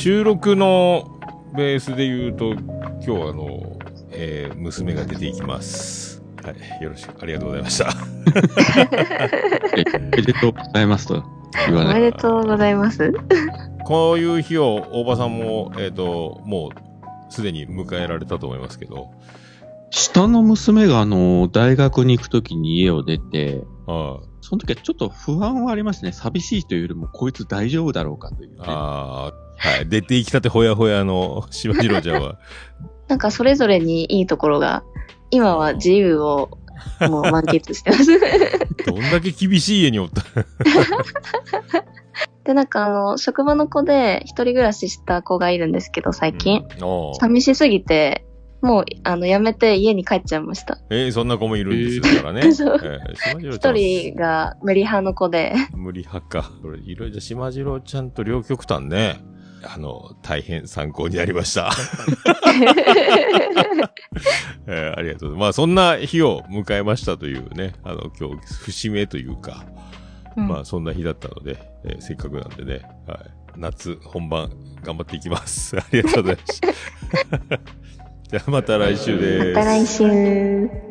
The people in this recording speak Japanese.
収録のベースで言うと、今日はあの、えー、娘が出ていきます。はい。よろしく、ありがとうございました。えおめでとうございますと言わおない。めでとうございます。こういう日を大場さんも、えっ、と、もう、すでに迎えられたと思いますけど、下の娘があの、大学に行くときに家を出て、はいその時はちょっと不安はありましたね。寂しいというよりも、こいつ大丈夫だろうかという、ね。ああ、はい。出て行きたてほやほやの 島次郎ちゃんは、なんかそれぞれにいいところが、今は自由をもう満喫してます。どんだけ厳しい家におった。で、なんかあの、職場の子で一人暮らしした子がいるんですけど、最近。うん。寂しすぎて、もう、あの、やめて家に帰っちゃいました。えーそんな子もいるんですよ、だからね。一人が無理派の子で。無理派か。これ、いろいろ島次郎ちゃんと両極端ね。あの、大変参考になりました。えーありがとうございます。まあ、そんな日を迎えましたというね、あの、今日、節目というか、うんまあ、そんな日だったので、えーせっかくなんでね、はい。夏本番頑張っていきます。ありがとうございました。じゃあまた来週です。また来週。